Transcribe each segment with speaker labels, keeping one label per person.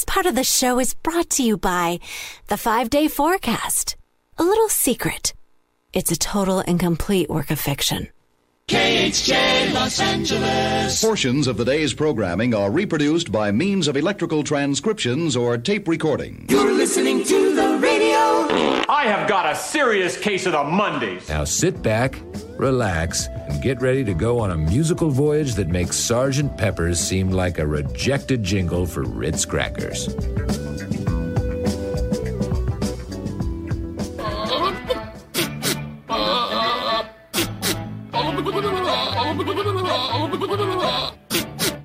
Speaker 1: This part of the show is brought to you by the five day forecast. A little secret it's a total and complete work of fiction.
Speaker 2: KHJ Los Angeles.
Speaker 3: Portions of the day's programming are reproduced by means of electrical transcriptions or tape recording.
Speaker 2: You're listening to the radio.
Speaker 4: I have got a serious case of the Mondays.
Speaker 5: Now sit back, relax, and get ready to go on a musical voyage that makes Sergeant Pepper's seem like a rejected jingle for Ritz crackers.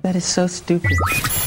Speaker 6: That is so stupid.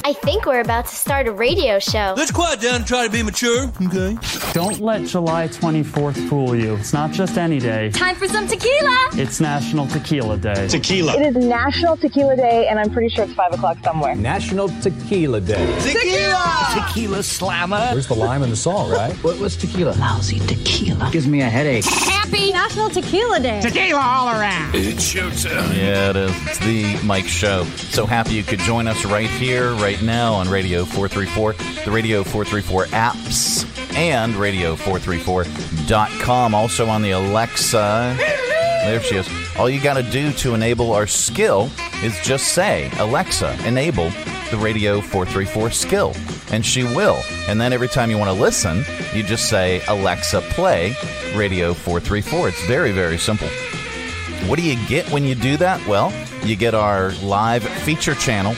Speaker 7: I think we're about to start a radio show.
Speaker 8: Let's quiet down and try to be mature, okay?
Speaker 9: Don't let July 24th fool you. It's not just any day.
Speaker 7: Time for some tequila!
Speaker 9: It's National Tequila Day.
Speaker 10: Tequila.
Speaker 11: It is National Tequila Day, and I'm pretty sure it's 5 o'clock somewhere.
Speaker 12: National Tequila Day.
Speaker 8: Tequila!
Speaker 13: Tequila slammer.
Speaker 12: Where's the lime and the salt, right?
Speaker 13: What, what's tequila?
Speaker 14: Lousy tequila.
Speaker 13: Gives me a headache.
Speaker 15: Happy National Tequila Day.
Speaker 13: Tequila all around.
Speaker 16: It's showtime. Yeah, it is. It's the Mike Show. So happy you could join us right here, right now on Radio 434, the Radio 434 apps, and Radio434.com. Also on the Alexa. There she is. All you got to do to enable our skill is just say, Alexa, enable the Radio 434 skill. And she will. And then every time you want to listen, you just say, Alexa, play Radio 434. It's very, very simple. What do you get when you do that? Well, you get our live feature channel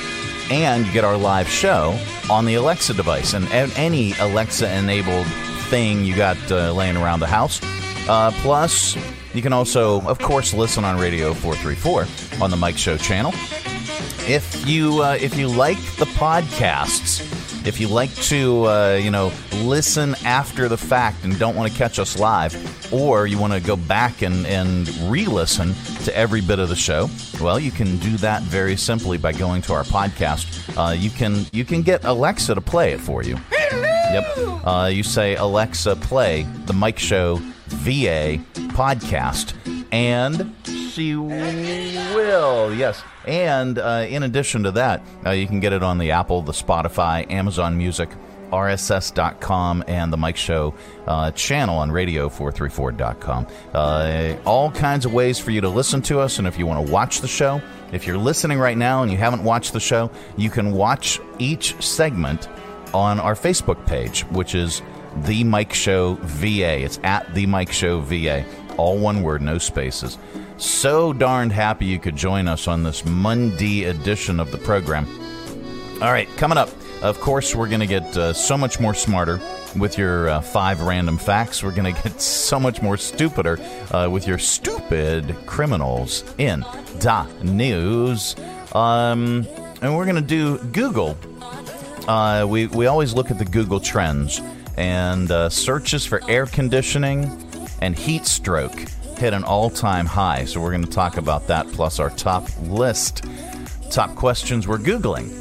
Speaker 16: and you get our live show on the Alexa device and any Alexa enabled thing you got uh, laying around the house. Uh, plus, you can also, of course, listen on Radio 434 on the Mike Show channel. If you uh, if you like the podcasts, if you like to uh, you know listen after the fact and don't want to catch us live, or you want to go back and, and re-listen to every bit of the show, well, you can do that very simply by going to our podcast. Uh, you can you can get Alexa to play it for you. Yep. Uh, you say Alexa, play the Mike Show VA podcast, and she will. Yes. And uh, in addition to that, uh, you can get it on the Apple, the Spotify, Amazon Music, RSS.com, and the Mike Show uh, channel on radio434.com. Uh, all kinds of ways for you to listen to us. And if you want to watch the show, if you're listening right now and you haven't watched the show, you can watch each segment on our Facebook page, which is The Mike Show VA. It's at The Mike Show VA. All one word, no spaces. So darned happy you could join us on this Monday edition of the program. All right, coming up, of course, we're going to get uh, so much more smarter with your uh, five random facts. We're going to get so much more stupider uh, with your stupid criminals in the news. Um, and we're going to do Google. Uh, we, we always look at the Google trends and uh, searches for air conditioning and heat stroke hit an all time high. So we're going to talk about that plus our top list. Top questions we're Googling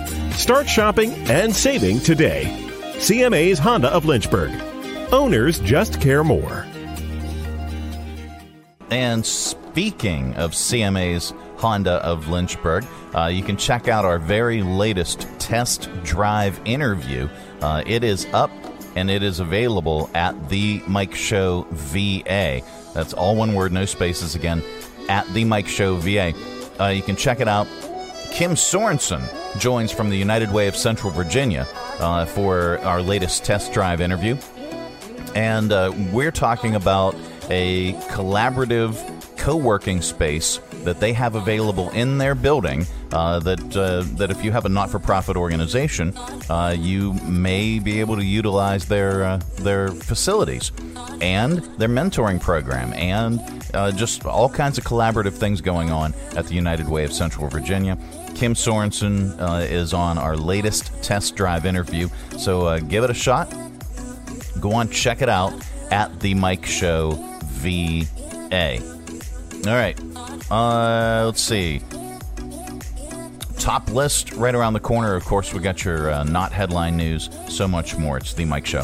Speaker 17: Start shopping and saving today. CMA's Honda of Lynchburg. Owners just care more.
Speaker 16: And speaking of CMA's Honda of Lynchburg, uh, you can check out our very latest test drive interview. Uh, it is up and it is available at the Mike Show VA. That's all one word, no spaces again, at the Mike Show VA. Uh, you can check it out. Kim Sorensen joins from the United Way of Central Virginia uh, for our latest test drive interview. And uh, we're talking about a collaborative co working space that they have available in their building. Uh, that uh, that if you have a not-for-profit organization, uh, you may be able to utilize their uh, their facilities and their mentoring program and uh, just all kinds of collaborative things going on at the United Way of Central Virginia. Kim Sorensen uh, is on our latest test drive interview. So uh, give it a shot. Go on, check it out at the Mike Show VA. All right. Uh, let's see. Top list right around the corner. Of course, we got your uh, not headline news. So much more. It's the Mike Show.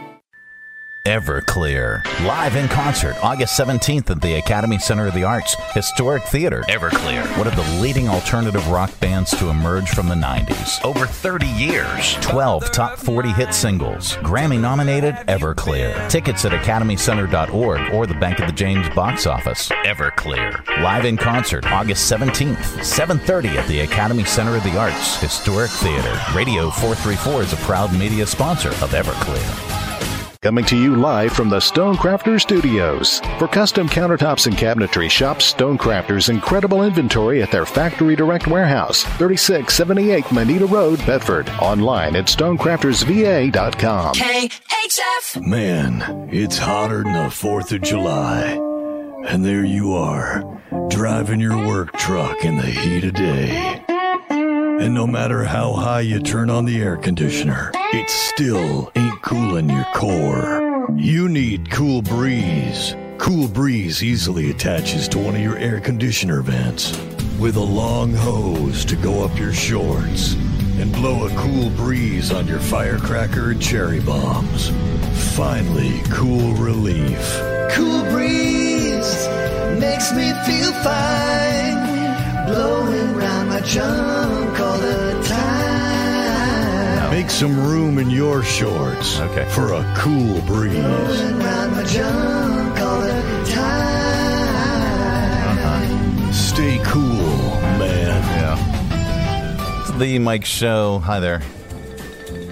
Speaker 16: Everclear. Live in concert August 17th at the Academy Center of the Arts, Historic Theater. Everclear, one of the leading alternative rock bands to emerge from the 90s. Over 30 years. 12 top 40 hit singles. Grammy nominated Everclear. Tickets at academycenter.org or the Bank of the James box office. Everclear. Live in concert August 17th, 7:30 at the Academy Center of the Arts, Historic Theater. Radio 434 is a proud media sponsor of Everclear.
Speaker 17: Coming to you live from the Stonecrafter Studios. For custom countertops and cabinetry, shop Stonecrafter's incredible inventory at their Factory Direct Warehouse, 3678 Moneta Road, Bedford. Online at stonecraftersva.com.
Speaker 18: KHF! Man, it's hotter than the 4th of July. And there you are, driving your work truck in the heat of day. And no matter how high you turn on the air conditioner, it still ain't cooling your core. You need Cool Breeze. Cool Breeze easily attaches to one of your air conditioner vents with a long hose to go up your shorts and blow a cool breeze on your firecracker and cherry bombs. Finally, cool relief.
Speaker 2: Cool breeze makes me feel fine. Blowing round my junk all the time.
Speaker 18: Make some room in your shorts
Speaker 16: okay.
Speaker 18: for a cool breeze.
Speaker 2: Blowing round my junk all the time.
Speaker 18: Stay cool, man.
Speaker 16: Yeah. It's the Mike Show. Hi there.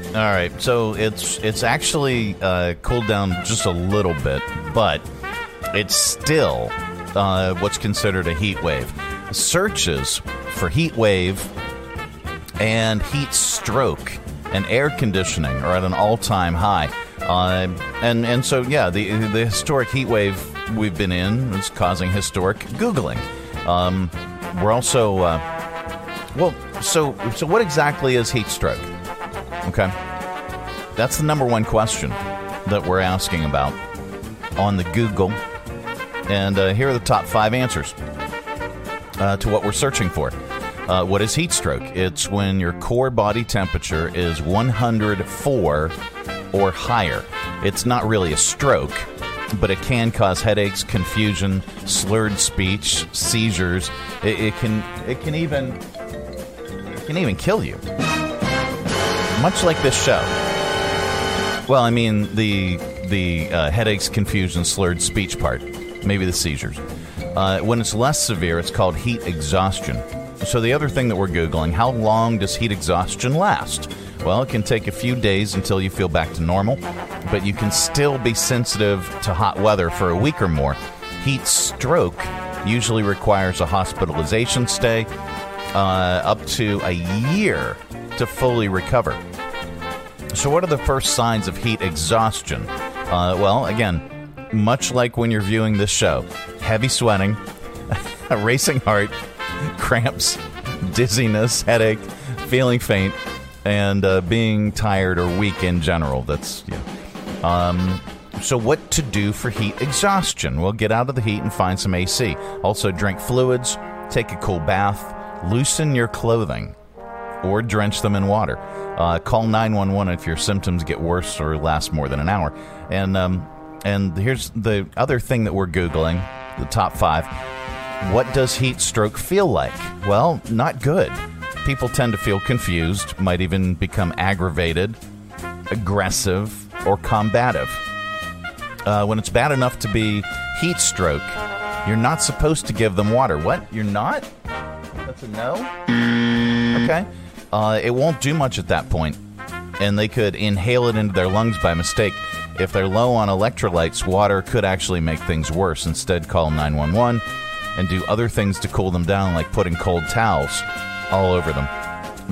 Speaker 16: All right, so it's it's actually uh, cooled down just a little bit, but it's still uh, what's considered a heat wave. Searches for heat wave and heat stroke and air conditioning are at an all-time high. Uh, and and so yeah, the the historic heat wave we've been in is causing historic googling. Um, we're also uh, well, so so what exactly is heat stroke? Okay, that's the number one question that we're asking about on the Google, and uh, here are the top five answers uh, to what we're searching for. Uh, what is heat stroke? It's when your core body temperature is 104 or higher. It's not really a stroke, but it can cause headaches, confusion, slurred speech, seizures. It, it can it can even it can even kill you. Much like this show. Well, I mean the the uh, headaches, confusion, slurred speech part, maybe the seizures. Uh, when it's less severe, it's called heat exhaustion. So, the other thing that we're Googling how long does heat exhaustion last? Well, it can take a few days until you feel back to normal, but you can still be sensitive to hot weather for a week or more. Heat stroke usually requires a hospitalization stay uh, up to a year to fully recover. So, what are the first signs of heat exhaustion? Uh, well, again, much like when you're viewing this show heavy sweating, a racing heart, cramps, dizziness, headache, feeling faint, and uh, being tired or weak in general. That's, yeah. Um, so, what to do for heat exhaustion? Well, get out of the heat and find some AC. Also, drink fluids, take a cool bath, loosen your clothing, or drench them in water. Uh, call 911 if your symptoms get worse or last more than an hour. And um, and here's the other thing that we're Googling the top five. What does heat stroke feel like? Well, not good. People tend to feel confused, might even become aggravated, aggressive, or combative. Uh, when it's bad enough to be heat stroke, You're not supposed to give them water. What? You're not? That's a no? Okay. Uh, it won't do much at that point, and they could inhale it into their lungs by mistake. If they're low on electrolytes, water could actually make things worse. Instead, call 911 and do other things to cool them down, like putting cold towels all over them.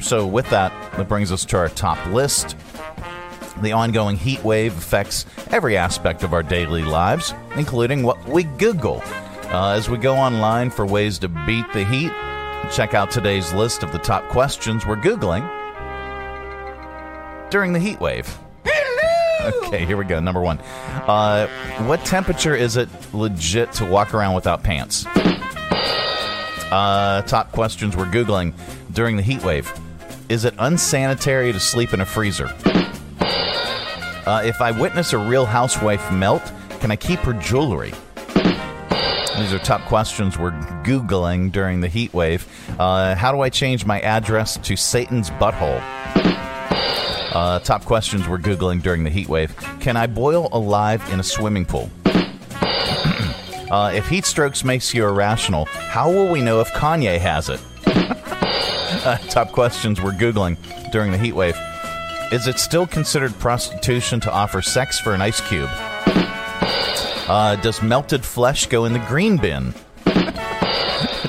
Speaker 16: So, with that, that brings us to our top list. The ongoing heat wave affects every aspect of our daily lives, including what we Google. Uh, as we go online for ways to beat the heat, check out today's list of the top questions we're Googling during the heat wave. Okay, here we go. Number one. Uh, what temperature is it legit to walk around without pants? Uh, top questions we're Googling during the heat wave. Is it unsanitary to sleep in a freezer? Uh, if I witness a real housewife melt, can I keep her jewelry? These are top questions we're Googling during the heat wave. Uh, how do I change my address to Satan's butthole? Uh, top questions we're Googling during the heat wave. Can I boil alive in a swimming pool? uh, if heat strokes makes you irrational, how will we know if Kanye has it? uh, top questions we're Googling during the heat wave. Is it still considered prostitution to offer sex for an ice cube? Uh, does melted flesh go in the green bin?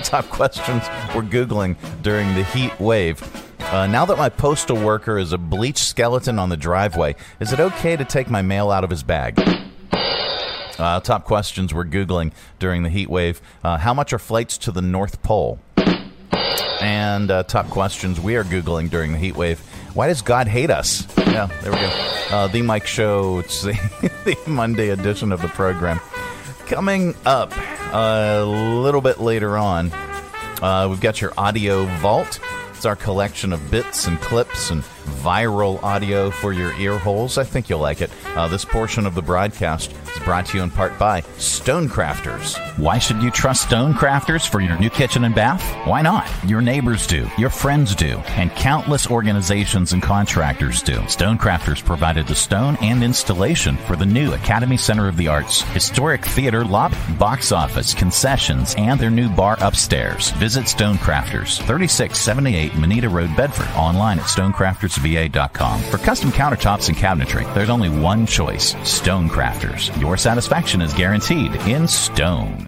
Speaker 16: top questions we're Googling during the heat wave. Uh, now that my postal worker is a bleached skeleton on the driveway, is it okay to take my mail out of his bag? Uh, top questions we're Googling during the heat wave. Uh, how much are flights to the North Pole? And uh, top questions we are Googling during the heat wave. Why does God hate us? Yeah, there we go. Uh, the Mike Show. It's the, the Monday edition of the program. Coming up a little bit later on, uh, we've got your audio vault. It's our collection of bits and clips and viral audio for your ear holes. I think you'll like it. Uh, this portion of the broadcast is brought to you in part by Stonecrafters.
Speaker 19: Why should you trust Stonecrafters for your new kitchen and bath? Why not? Your neighbors do, your friends do, and countless organizations and contractors do. Stonecrafters provided the stone and installation for the new Academy Center of the Arts, historic theater lobby, box office, concessions, and their new bar upstairs. Visit Stonecrafters, 3678 Moneta Road, Bedford, online at stonecraftersva.com. For custom countertops and cabinetry, there's only one choice Stonecrafters. Your satisfaction is guaranteed in stone.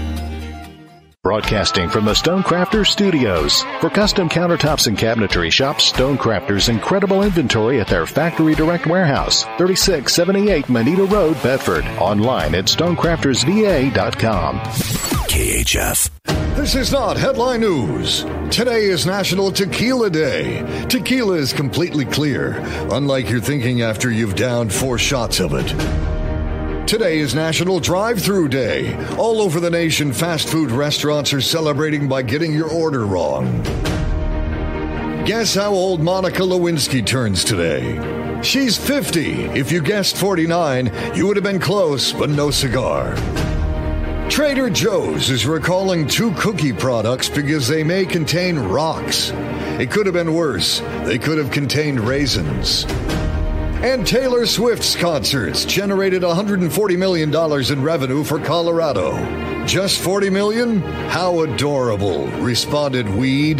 Speaker 20: Broadcasting from the Stonecrafters Studios. For custom countertops and cabinetry, shop Stonecrafters' incredible inventory at their Factory Direct Warehouse, 3678 Moneta Road, Bedford. Online at stonecraftersva.com.
Speaker 21: KHF.
Speaker 22: This is not headline news. Today is National Tequila Day. Tequila is completely clear, unlike you're thinking after you've downed four shots of it. Today is National Drive Through Day. All over the nation, fast food restaurants are celebrating by getting your order wrong. Guess how old Monica Lewinsky turns today? She's 50. If you guessed 49, you would have been close, but no cigar. Trader Joe's is recalling two cookie products because they may contain rocks. It could have been worse. They could have contained raisins. And Taylor Swift's concerts generated $140 million in revenue for Colorado. Just 40 million? How adorable, responded Weed.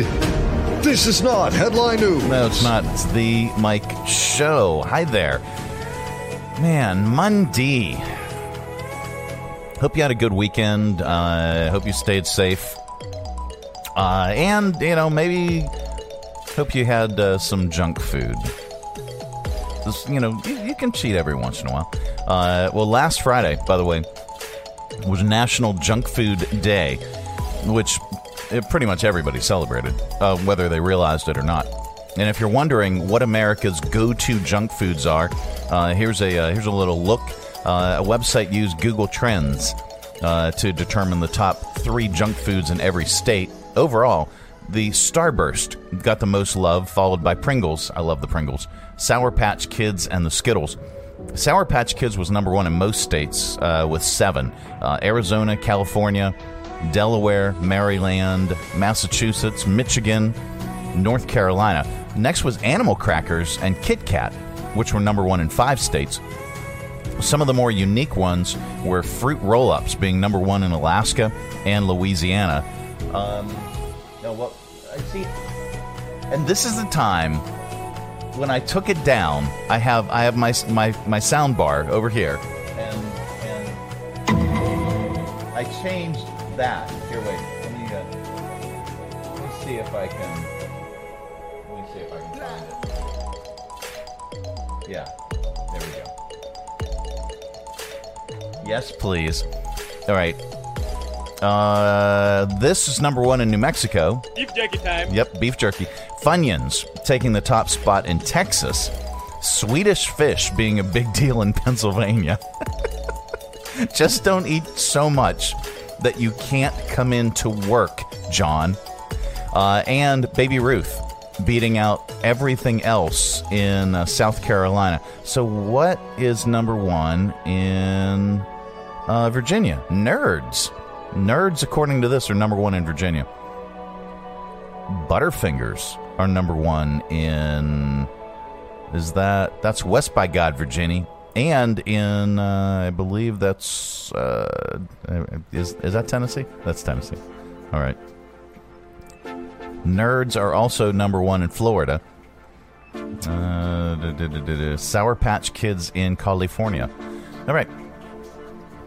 Speaker 22: This is not headline news.
Speaker 16: No, it's not. It's the Mike Show. Hi there. Man, Monday. hope you had a good weekend. Uh, hope you stayed safe. Uh, and, you know, maybe hope you had uh, some junk food. This, you know, you, you can cheat every once in a while. Uh, well, last Friday, by the way, was National Junk Food Day, which uh, pretty much everybody celebrated, uh, whether they realized it or not. And if you're wondering what America's go-to junk foods are, uh, here's a uh, here's a little look. Uh, a website used Google Trends uh, to determine the top three junk foods in every state. Overall, the Starburst got the most love, followed by Pringles. I love the Pringles, Sour Patch Kids, and the Skittles. Sour Patch Kids was number one in most states uh, with seven uh, Arizona, California, Delaware, Maryland, Massachusetts, Michigan, North Carolina. Next was Animal Crackers and Kit Kat, which were number one in five states. Some of the more unique ones were fruit roll ups, being number one in Alaska and Louisiana. Um, no, well, I see. And this is the time when I took it down. I have I have my my my sound bar over here, and and I changed that. Here, wait. Let me uh, let me see if I can. Let me see if I can find it. Yeah, there we go. Yes, please. All right. Uh, this is number one in New Mexico.
Speaker 23: Beef jerky time.
Speaker 16: Yep, beef jerky. Funyuns taking the top spot in Texas. Swedish fish being a big deal in Pennsylvania. Just don't eat so much that you can't come in to work, John. Uh, and Baby Ruth beating out everything else in uh, South Carolina. So, what is number one in uh, Virginia? Nerds. Nerds, according to this, are number one in Virginia. Butterfingers are number one in. Is that that's West by God, Virginia, and in uh, I believe that's uh, is is that Tennessee? That's Tennessee. All right. Nerds are also number one in Florida. Uh. Sour Patch Kids in California. All right.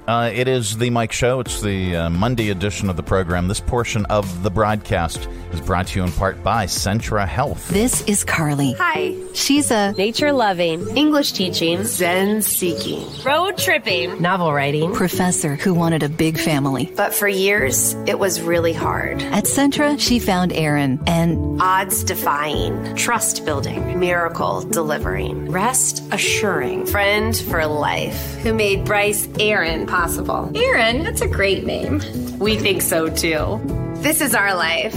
Speaker 16: Uh, it is the Mike Show. It's the uh, Monday edition of the program. This portion of the broadcast is brought to you in part by Centra Health.
Speaker 10: This is Carly.
Speaker 7: Hi.
Speaker 10: She's a
Speaker 7: Nature loving, English teaching, Zen seeking, road tripping, novel writing.
Speaker 10: professor who wanted a big family.
Speaker 7: But for years, it was really hard.
Speaker 10: At Centra, she found Aaron and
Speaker 7: Odds defying, trust building, miracle delivering, rest assuring, friend for life, who made Bryce Aaron possible. Aaron, that's a great name. We think so too. This is our life,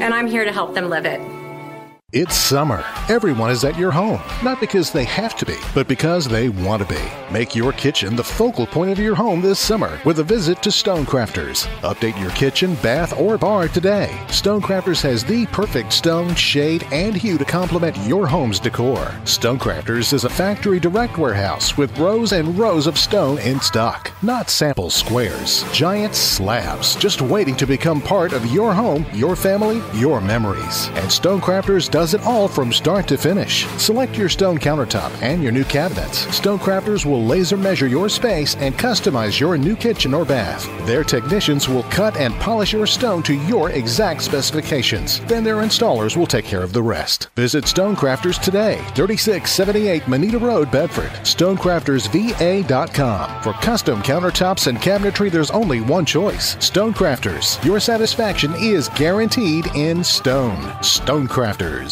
Speaker 7: and I'm here to help them live it.
Speaker 20: It's summer. Everyone is at your home, not because they have to be, but because they want to be. Make your kitchen the focal point of your home this summer with a visit to Stonecrafters. Update your kitchen, bath, or bar today. Stonecrafters has the perfect stone, shade, and hue to complement your home's decor. Stonecrafters is a factory direct warehouse with rows and rows of stone in stock, not sample squares, giant slabs, just waiting to become part of your home, your family, your memories. And Stonecrafters does it all from start to finish. Select your stone countertop and your new cabinets. Stonecrafters will laser measure your space and customize your new kitchen or bath. Their technicians will cut and polish your stone to your exact specifications. Then their installers will take care of the rest. Visit Stonecrafters today, 3678 Moneta Road, Bedford. StonecraftersVA.com. For custom countertops and cabinetry, there's only one choice Stonecrafters. Your satisfaction is guaranteed in stone. Stonecrafters.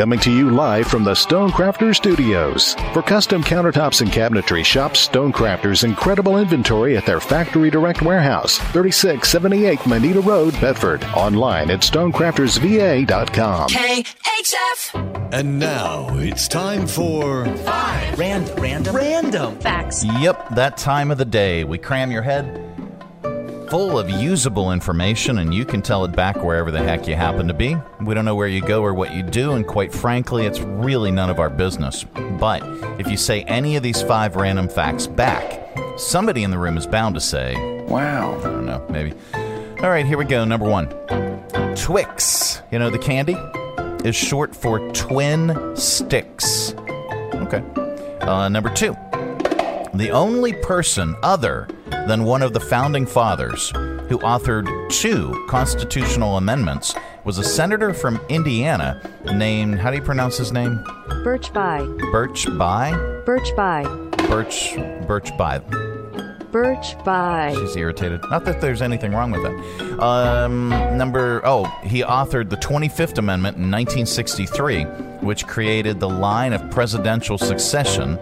Speaker 20: Coming to you live from the Stonecrafters Studios. For custom countertops and cabinetry, shop Stonecrafters' incredible inventory at their factory direct warehouse, 3678 Moneta Road, Bedford. Online at stonecraftersva.com.
Speaker 2: KHF.
Speaker 18: And now it's time for
Speaker 23: Five. Random. Random. Random.
Speaker 7: Facts.
Speaker 16: Yep, that time of the day. We cram your head full of usable information, and you can tell it back wherever the heck you happen to be. We don't know where you go or what you do, and quite frankly, it's really none of our business. But if you say any of these five random facts back, somebody in the room is bound to say, Wow. I don't know, maybe. All right, here we go. Number one Twix. You know, the candy is short for twin sticks. Okay. Uh, number two. The only person other than one of the founding fathers who authored two constitutional amendments was a senator from Indiana named, how do you pronounce his name?
Speaker 23: Birch Bayh.
Speaker 16: Birch Bayh?
Speaker 23: Birch Bayh.
Speaker 16: Birch, Birch Bayh.
Speaker 23: Birch Bayh.
Speaker 16: She's irritated. Not that there's anything wrong with that. Um, number, oh, he authored the 25th Amendment in 1963, which created the line of presidential succession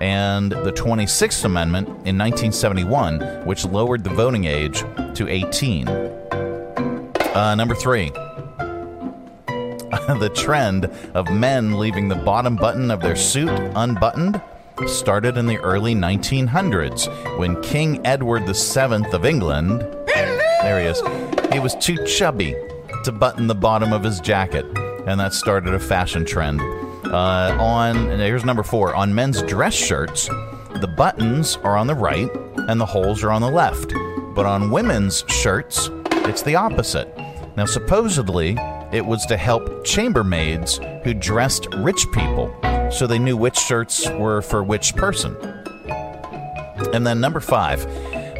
Speaker 16: and the 26th Amendment in 1971, which lowered the voting age to 18. Uh, number three. the trend of men leaving the bottom button of their suit unbuttoned started in the early 1900s when King Edward VII of England, there he is, he was too chubby to button the bottom of his jacket, and that started a fashion trend. Uh, on here's number four on men's dress shirts, the buttons are on the right and the holes are on the left, but on women's shirts, it's the opposite. Now, supposedly, it was to help chambermaids who dressed rich people so they knew which shirts were for which person. And then number five,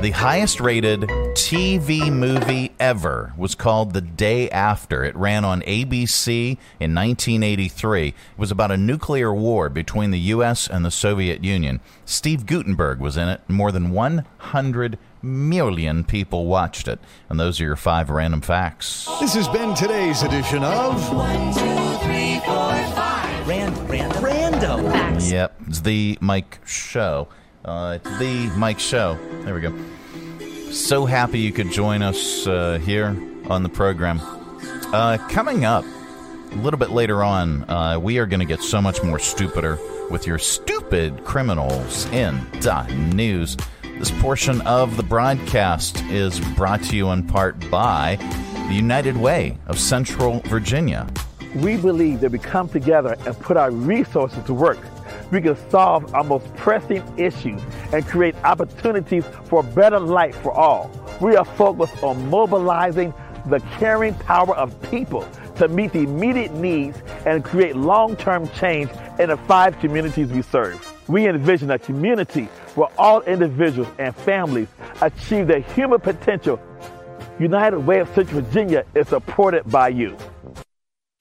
Speaker 16: the highest rated TV movie ever was called The Day After. It ran on ABC in 1983. It was about a nuclear war between the U.S. and the Soviet Union. Steve Guttenberg was in it. More than 100 million people watched it. And those are your five random facts.
Speaker 22: This has been today's edition of
Speaker 2: One, two, three, four, five. Random, random, random. Facts.
Speaker 16: Yep, it's the Mike Show. Uh, it's the Mike Show. There we go. So happy you could join us uh, here on the program. Uh, coming up a little bit later on, uh, we are going to get so much more stupider with your stupid criminals in the news. This portion of the broadcast is brought to you in part by the United Way of Central Virginia.
Speaker 24: We believe that we come together and put our resources to work. We can solve our most pressing issues and create opportunities for a better life for all. We are focused on mobilizing the caring power of people to meet the immediate needs and create long term change in the five communities we serve. We envision a community where all individuals and families achieve their human potential. United Way of Central Virginia is supported by you.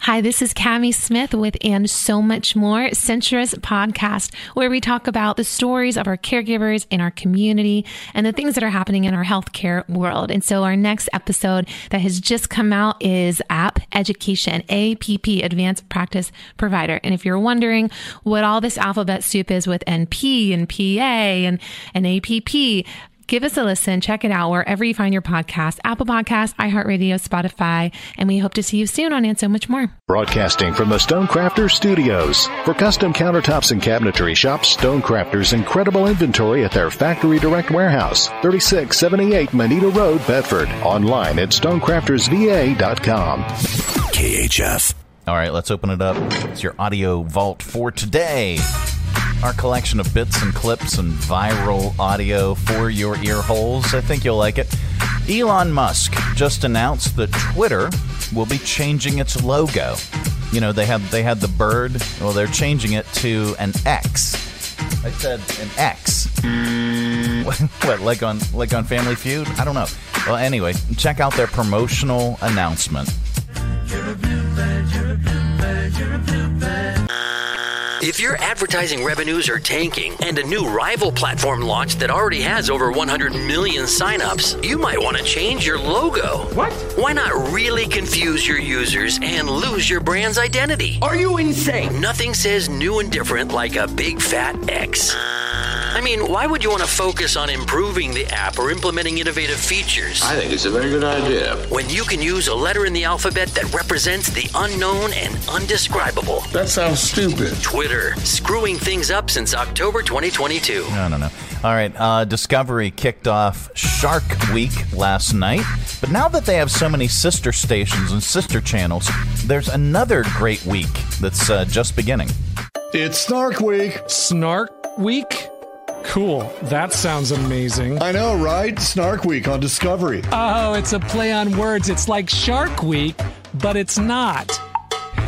Speaker 25: Hi, this is Cami Smith with And So Much More, Centra's Podcast, where we talk about the stories of our caregivers in our community and the things that are happening in our healthcare world. And so our next episode that has just come out is App Education, APP, Advanced Practice Provider. And if you're wondering what all this alphabet soup is with NP and PA and, and APP, give us a listen. Check it out wherever you find your podcast Apple Podcasts, iHeartRadio, Spotify. And we hope to see you soon on And So Much More.
Speaker 20: Broadcasting from the Stonecrafters Studios. For custom countertops and cabinetry, shop Stonecrafters' incredible inventory at their Factory Direct Warehouse, 3678 Moneta Road, Bedford. Online at stonecraftersva.com.
Speaker 21: KHF.
Speaker 16: All right, let's open it up. It's your audio vault for today. Our collection of bits and clips and viral audio for your ear holes. I think you'll like it. Elon Musk just announced that Twitter will be changing its logo. You know, they had they had the bird. Well, they're changing it to an X. I said an X. what, what, like on like on Family Feud? I don't know. Well, anyway, check out their promotional announcement.
Speaker 26: If your advertising revenues are tanking and a new rival platform launched that already has over 100 million signups, you might want to change your logo.
Speaker 27: What?
Speaker 26: Why not really confuse your users and lose your brand's identity?
Speaker 27: Are you insane?
Speaker 26: Nothing says new and different like a big fat X. I mean, why would you want to focus on improving the app or implementing innovative features?
Speaker 28: I think it's a very good idea.
Speaker 26: When you can use a letter in the alphabet that represents the unknown and undescribable.
Speaker 28: That sounds stupid.
Speaker 26: Twitter, screwing things up since October 2022.
Speaker 16: No, no, no. All right. Uh, Discovery kicked off Shark Week last night. But now that they have so many sister stations and sister channels, there's another great week that's uh, just beginning.
Speaker 22: It's Snark Week.
Speaker 29: Snark Week? Cool. That sounds amazing.
Speaker 22: I know, right? Snark Week on Discovery.
Speaker 29: Oh, it's a play on words. It's like Shark Week, but it's not.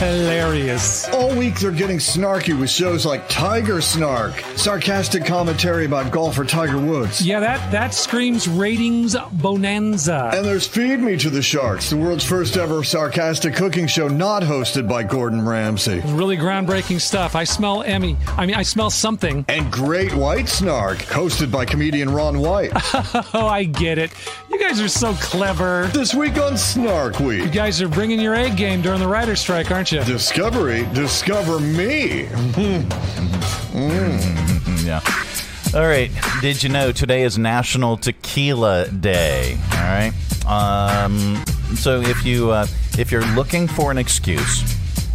Speaker 29: Hilarious.
Speaker 22: All week they're getting snarky with shows like Tiger Snark, sarcastic commentary about golfer Tiger Woods.
Speaker 29: Yeah, that, that screams ratings bonanza.
Speaker 22: And there's Feed Me to the Sharks, the world's first ever sarcastic cooking show not hosted by Gordon Ramsay.
Speaker 29: Really groundbreaking stuff. I smell Emmy. I mean, I smell something.
Speaker 22: And Great White Snark, hosted by comedian Ron White.
Speaker 29: oh, I get it. You guys are so clever.
Speaker 22: This week on Snark Week.
Speaker 29: You guys are bringing your A game during the writer's strike, aren't you?
Speaker 22: Discovery, discover me.
Speaker 16: Mm, yeah. All right. Did you know today is National Tequila Day? All right. Um, so if you uh, if you're looking for an excuse,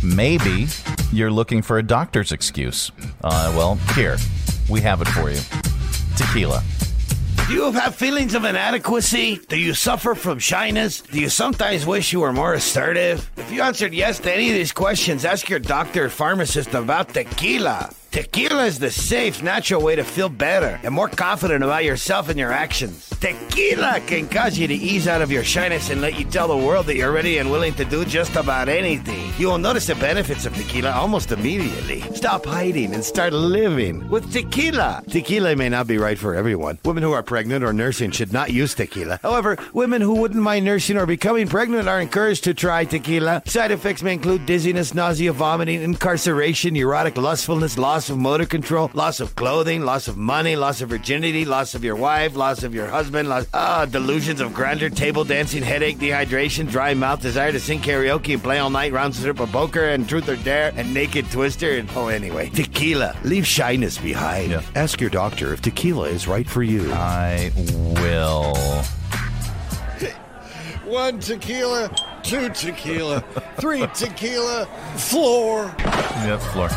Speaker 16: maybe you're looking for a doctor's excuse. Uh, well, here we have it for you. Tequila.
Speaker 30: Do you have feelings of inadequacy? Do you suffer from shyness? Do you sometimes wish you were more assertive? If you answered yes to any of these questions, ask your doctor or pharmacist about tequila. Tequila is the safe, natural way to feel better and more confident about yourself and your actions. Tequila can cause you to ease out of your shyness and let you tell the world that you're ready and willing to do just about anything. You will notice the benefits of tequila almost immediately. Stop hiding and start living with tequila. Tequila may not be right for everyone. Women who are pregnant or nursing should not use tequila. However, women who wouldn't mind nursing or becoming pregnant are encouraged to try tequila. Side effects may include dizziness, nausea, vomiting, incarceration, erotic lustfulness, loss of motor control, loss of clothing, loss of money, loss of virginity, loss of your wife, loss of your husband, loss, ah, delusions of grandeur, table dancing, headache, dehydration, dry mouth, desire to sing karaoke and play all night, round strip of poker, and truth or dare, and naked twister, and oh, anyway, tequila. Leave shyness behind. Ask your doctor if tequila is right for you.
Speaker 16: I will.
Speaker 22: One tequila, two tequila, three tequila, floor.
Speaker 16: Yep, floor.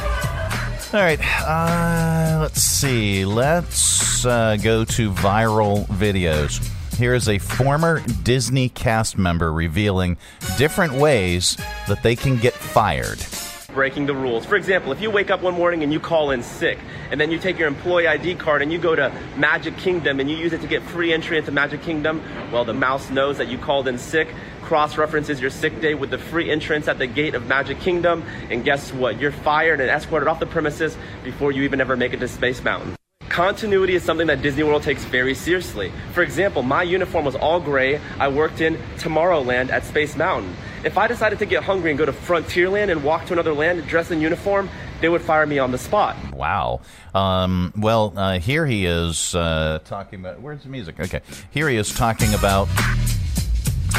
Speaker 16: All right. Uh, let's see. Let's uh, go to viral videos. Here is a former Disney cast member revealing different ways that they can get fired.
Speaker 31: breaking the rules. For example, if you wake up one morning and you call in sick, and then you take your employee ID card and you go to Magic Kingdom and you use it to get free entry into Magic Kingdom, well, the mouse knows that you called in sick, cross references your sick day with the free entrance at the gate of Magic Kingdom, and guess what? You're fired and escorted off the premises before you even ever make it to Space Mountain. Continuity is something that Disney World takes very seriously. For example, my uniform was all gray. I worked in Tomorrowland at Space Mountain. If I decided to get hungry and go to Frontierland and walk to another land dressed in uniform, they would fire me on the spot.
Speaker 16: Wow. Um, well, uh, here he is uh, talking about. Where's the music? Okay. Here he is talking about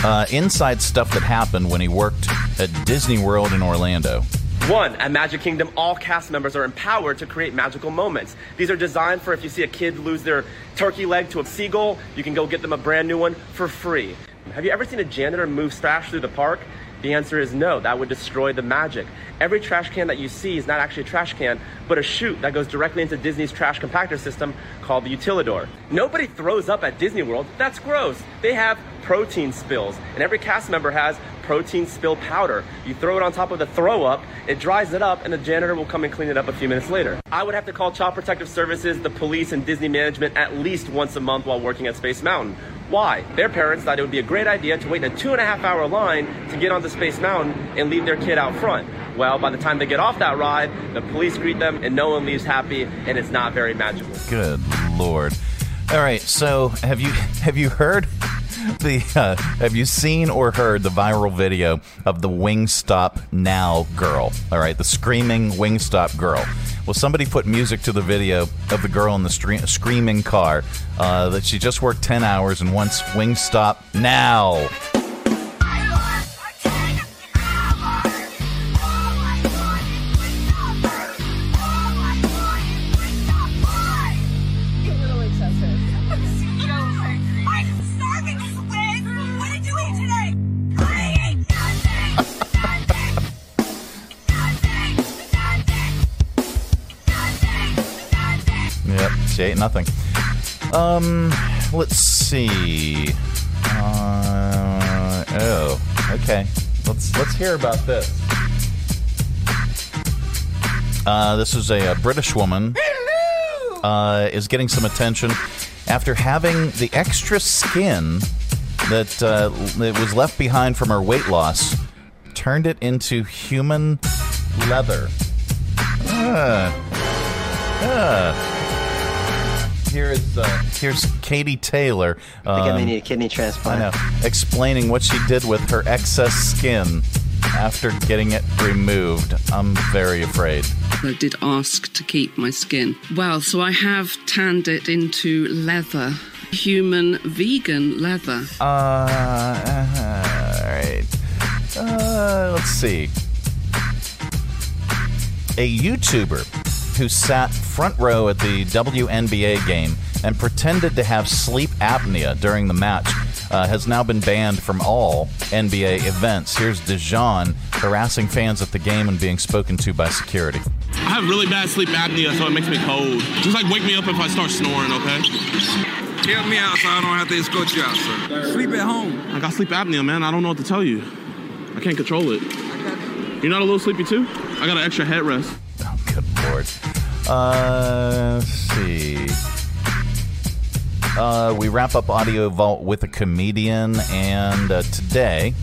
Speaker 16: uh, inside stuff that happened when he worked at Disney World in Orlando.
Speaker 31: One, at Magic Kingdom, all cast members are empowered to create magical moments. These are designed for if you see a kid lose their turkey leg to a seagull, you can go get them a brand new one for free. Have you ever seen a janitor move trash through the park? The answer is no, that would destroy the magic. Every trash can that you see is not actually a trash can, but a chute that goes directly into Disney's trash compactor system called the Utilidor. Nobody throws up at Disney World, that's gross. They have protein spills, and every cast member has protein spill powder. You throw it on top of the throw up, it dries it up, and the janitor will come and clean it up a few minutes later. I would have to call Child Protective Services, the police, and Disney management at least once a month while working at Space Mountain. Why? Their parents thought it would be a great idea to wait in a two and a half hour line to get onto Space Mountain and leave their kid out front. Well, by the time they get off that ride, the police greet them and no one leaves happy, and it's not very magical.
Speaker 16: Good lord. All right, so have you have you heard the uh, have you seen or heard the viral video of the Wingstop Now girl? All right, the screaming Wingstop girl. Well, somebody put music to the video of the girl in the screaming car uh, that she just worked 10 hours and wants Wingstop now. Nothing. Um, let's see. Uh, oh, okay. Let's let's hear about this. Uh, this is a, a British woman. Uh, is getting some attention after having the extra skin that uh, that was left behind from her weight loss turned it into human leather. Ah. Ah. Here is uh, here's Katie Taylor.
Speaker 27: I think I
Speaker 16: um,
Speaker 27: need a kidney transplant.
Speaker 16: I know. Explaining what she did with her excess skin after getting it removed. I'm very afraid.
Speaker 32: I did ask to keep my skin. Well, so I have tanned it into leather, human vegan leather.
Speaker 16: Uh, all right. Uh, let's see. A YouTuber who sat front row at the WNBA game and pretended to have sleep apnea during the match uh, has now been banned from all NBA events. Here's Dijon harassing fans at the game and being spoken to by security.
Speaker 33: I have really bad sleep apnea, so it makes me cold. Just like wake me up if I start snoring, okay?
Speaker 34: Help me out so I don't have to escort you out, sir. Sleep at home.
Speaker 33: I got sleep apnea, man. I don't know what to tell you. I can't control it. You're not a little sleepy too? I got an extra headrest.
Speaker 16: Uh, let's see. Uh, we wrap up Audio Vault with a comedian, and uh, today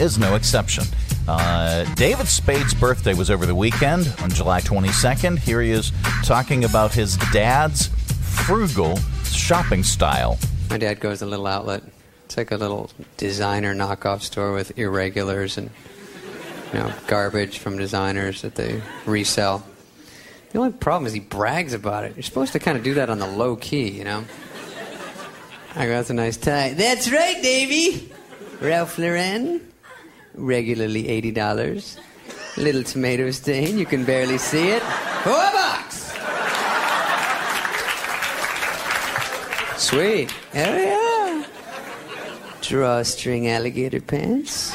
Speaker 16: is no exception. Uh, David Spade's birthday was over the weekend on July 22nd. Here he is talking about his dad's frugal shopping style.
Speaker 35: My dad goes to a little outlet. It's like a little designer knockoff store with irregulars and you know garbage from designers that they resell. The only problem is he brags about it. You're supposed to kind of do that on the low key, you know. I go, that's a nice tie. That's right, Davy. Ralph Lauren, regularly eighty dollars. Little tomato stain, you can barely see it. Four bucks. Sweet. Hell yeah. Drawstring alligator pants.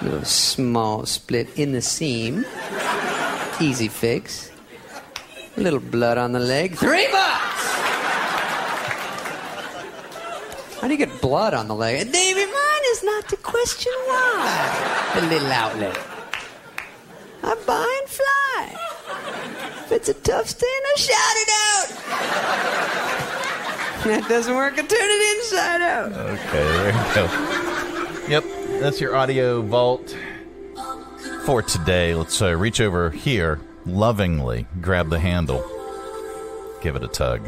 Speaker 35: Little small split in the seam. Easy fix. A little blood on the leg. Three bucks! How do you get blood on the leg? David, mine is not the question why. A little outlet. I buy and fly. If it's a tough stain, I shout it out. that doesn't work, I turn it inside out.
Speaker 16: Okay, there you go. Yep, that's your Audio Vault for today. Let's uh, reach over here, lovingly grab the handle, give it a tug.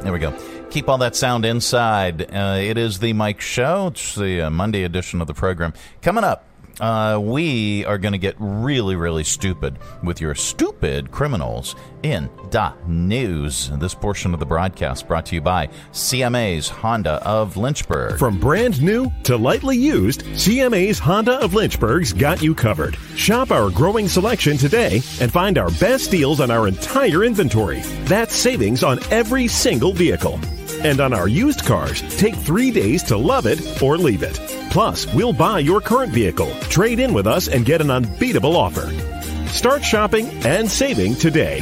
Speaker 16: There we go. Keep all that sound inside. Uh, it is the Mike Show. It's the uh, Monday edition of the program. Coming up, uh, we are going to get really, really stupid with your stupid criminals in the news. This portion of the broadcast brought to you by CMA's Honda of Lynchburg.
Speaker 17: From brand new to lightly used, CMA's Honda of Lynchburg's got you covered. Shop our growing selection today and find our best deals on our entire inventory. That's savings on every single vehicle. And on our used cars, take three days to love it or leave it. Plus, we'll buy your current vehicle, trade in with us, and get an unbeatable offer. Start shopping and saving today.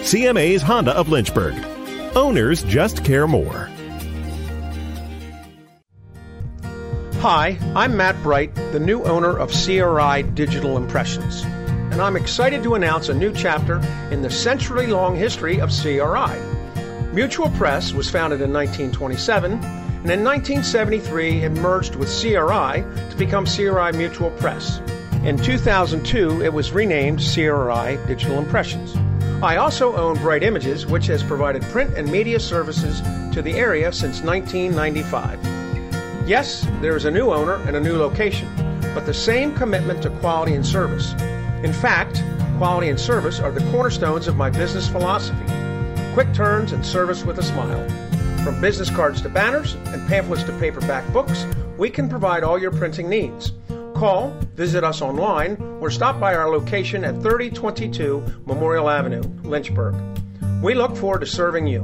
Speaker 17: CMA's Honda of Lynchburg. Owners just care more.
Speaker 36: Hi, I'm Matt Bright, the new owner of CRI Digital Impressions, and I'm excited to announce a new chapter in the century long history of CRI. Mutual Press was founded in 1927, and in 1973 it merged with CRI to become CRI Mutual Press. In 2002, it was renamed CRI Digital Impressions. I also own Bright Images, which has provided print and media services to the area since 1995. Yes, there is a new owner and a new location, but the same commitment to quality and service. In fact, Quality and service are the cornerstones of my business philosophy. Quick turns and service with a smile. From business cards to banners and pamphlets to paperback books, we can provide all your printing needs. Call, visit us online, or stop by our location at 3022 Memorial Avenue, Lynchburg. We look forward to serving you.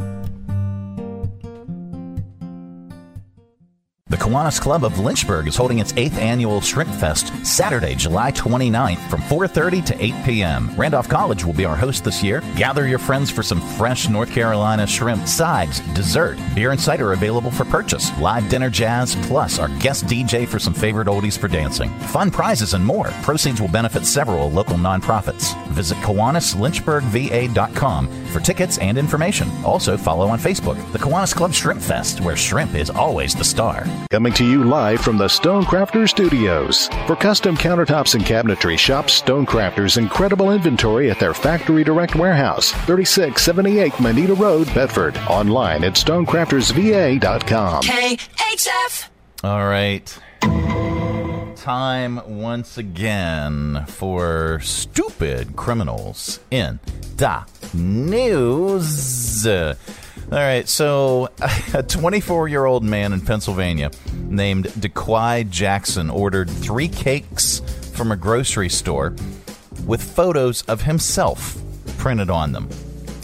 Speaker 16: The Kiwanis Club of Lynchburg is holding its 8th annual Shrimp Fest Saturday, July 29th from 4:30 to 8 p.m. Randolph College will be our host this year. Gather your friends for some fresh North Carolina shrimp, sides, dessert, beer and cider available for purchase, live dinner jazz, plus our guest DJ for some favorite oldies for dancing. Fun prizes and more. Proceeds will benefit several local nonprofits. Visit KiwanisLynchburgVA.com for tickets and information. Also follow on Facebook, the Kiwanis Club Shrimp Fest, where shrimp is always the star.
Speaker 20: Coming to you live from the Stonecrafter Studios. For custom countertops and cabinetry, shop Stonecrafter's incredible inventory at their Factory Direct Warehouse, 3678 Moneta Road, Bedford. Online at stonecraftersva.com.
Speaker 2: KHF.
Speaker 16: All right. Time once again for stupid criminals in the news. All right, so a 24 year old man in Pennsylvania named DeQuai Jackson ordered three cakes from a grocery store with photos of himself printed on them.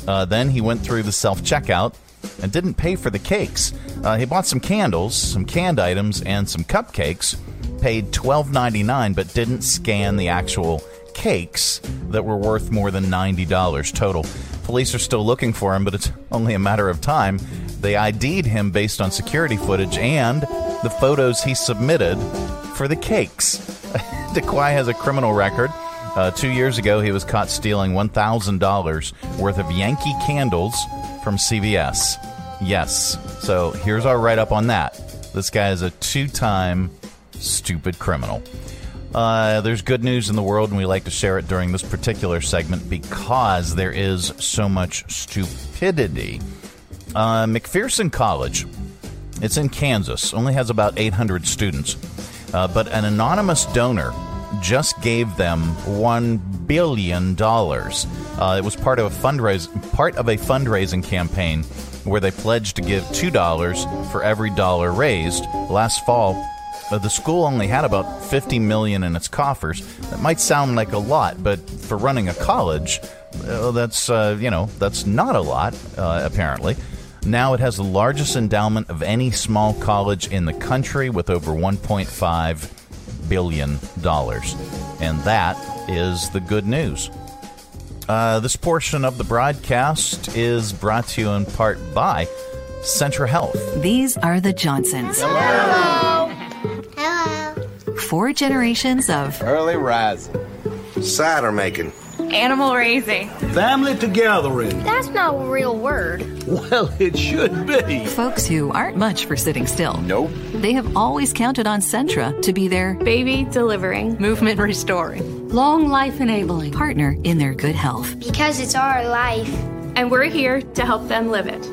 Speaker 16: Uh, then he went through the self checkout and didn't pay for the cakes. Uh, he bought some candles, some canned items, and some cupcakes. Paid $12.99, but didn't scan the actual cakes that were worth more than $90 total. Police are still looking for him, but it's only a matter of time. They ID'd him based on security footage and the photos he submitted for the cakes. DeQuai has a criminal record. Uh, two years ago, he was caught stealing $1,000 worth of Yankee candles from CVS. Yes. So here's our write up on that. This guy is a two time stupid criminal. Uh, there's good news in the world, and we like to share it during this particular segment because there is so much stupidity. Uh, McPherson College, it's in Kansas, only has about 800 students, uh, but an anonymous donor just gave them one billion dollars. Uh, it was part of a fundraise, part of a fundraising campaign where they pledged to give two dollars for every dollar raised. Last fall, the school only had about 50 million in its coffers. That might sound like a lot, but for running a college, uh, that's uh, you know that's not a lot uh, apparently. Now it has the largest endowment of any small college in the country with over 1.5 billion dollars, and that is the good news. Uh, this portion of the broadcast is brought to you in part by Centra Health.
Speaker 37: These are the Johnsons.
Speaker 27: Hello.
Speaker 37: Four generations of
Speaker 27: Early rising. Cider making.
Speaker 38: Animal raising.
Speaker 27: Family togethering.
Speaker 38: That's not a real word.
Speaker 27: Well, it should be.
Speaker 37: folks who aren't much for sitting still.
Speaker 27: Nope.
Speaker 37: They have always counted on Centra to be their
Speaker 38: baby delivering,
Speaker 37: movement restoring,
Speaker 38: long life enabling
Speaker 37: partner in their good health.
Speaker 38: Because it's our life. And we're here to help them live it.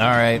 Speaker 16: All right.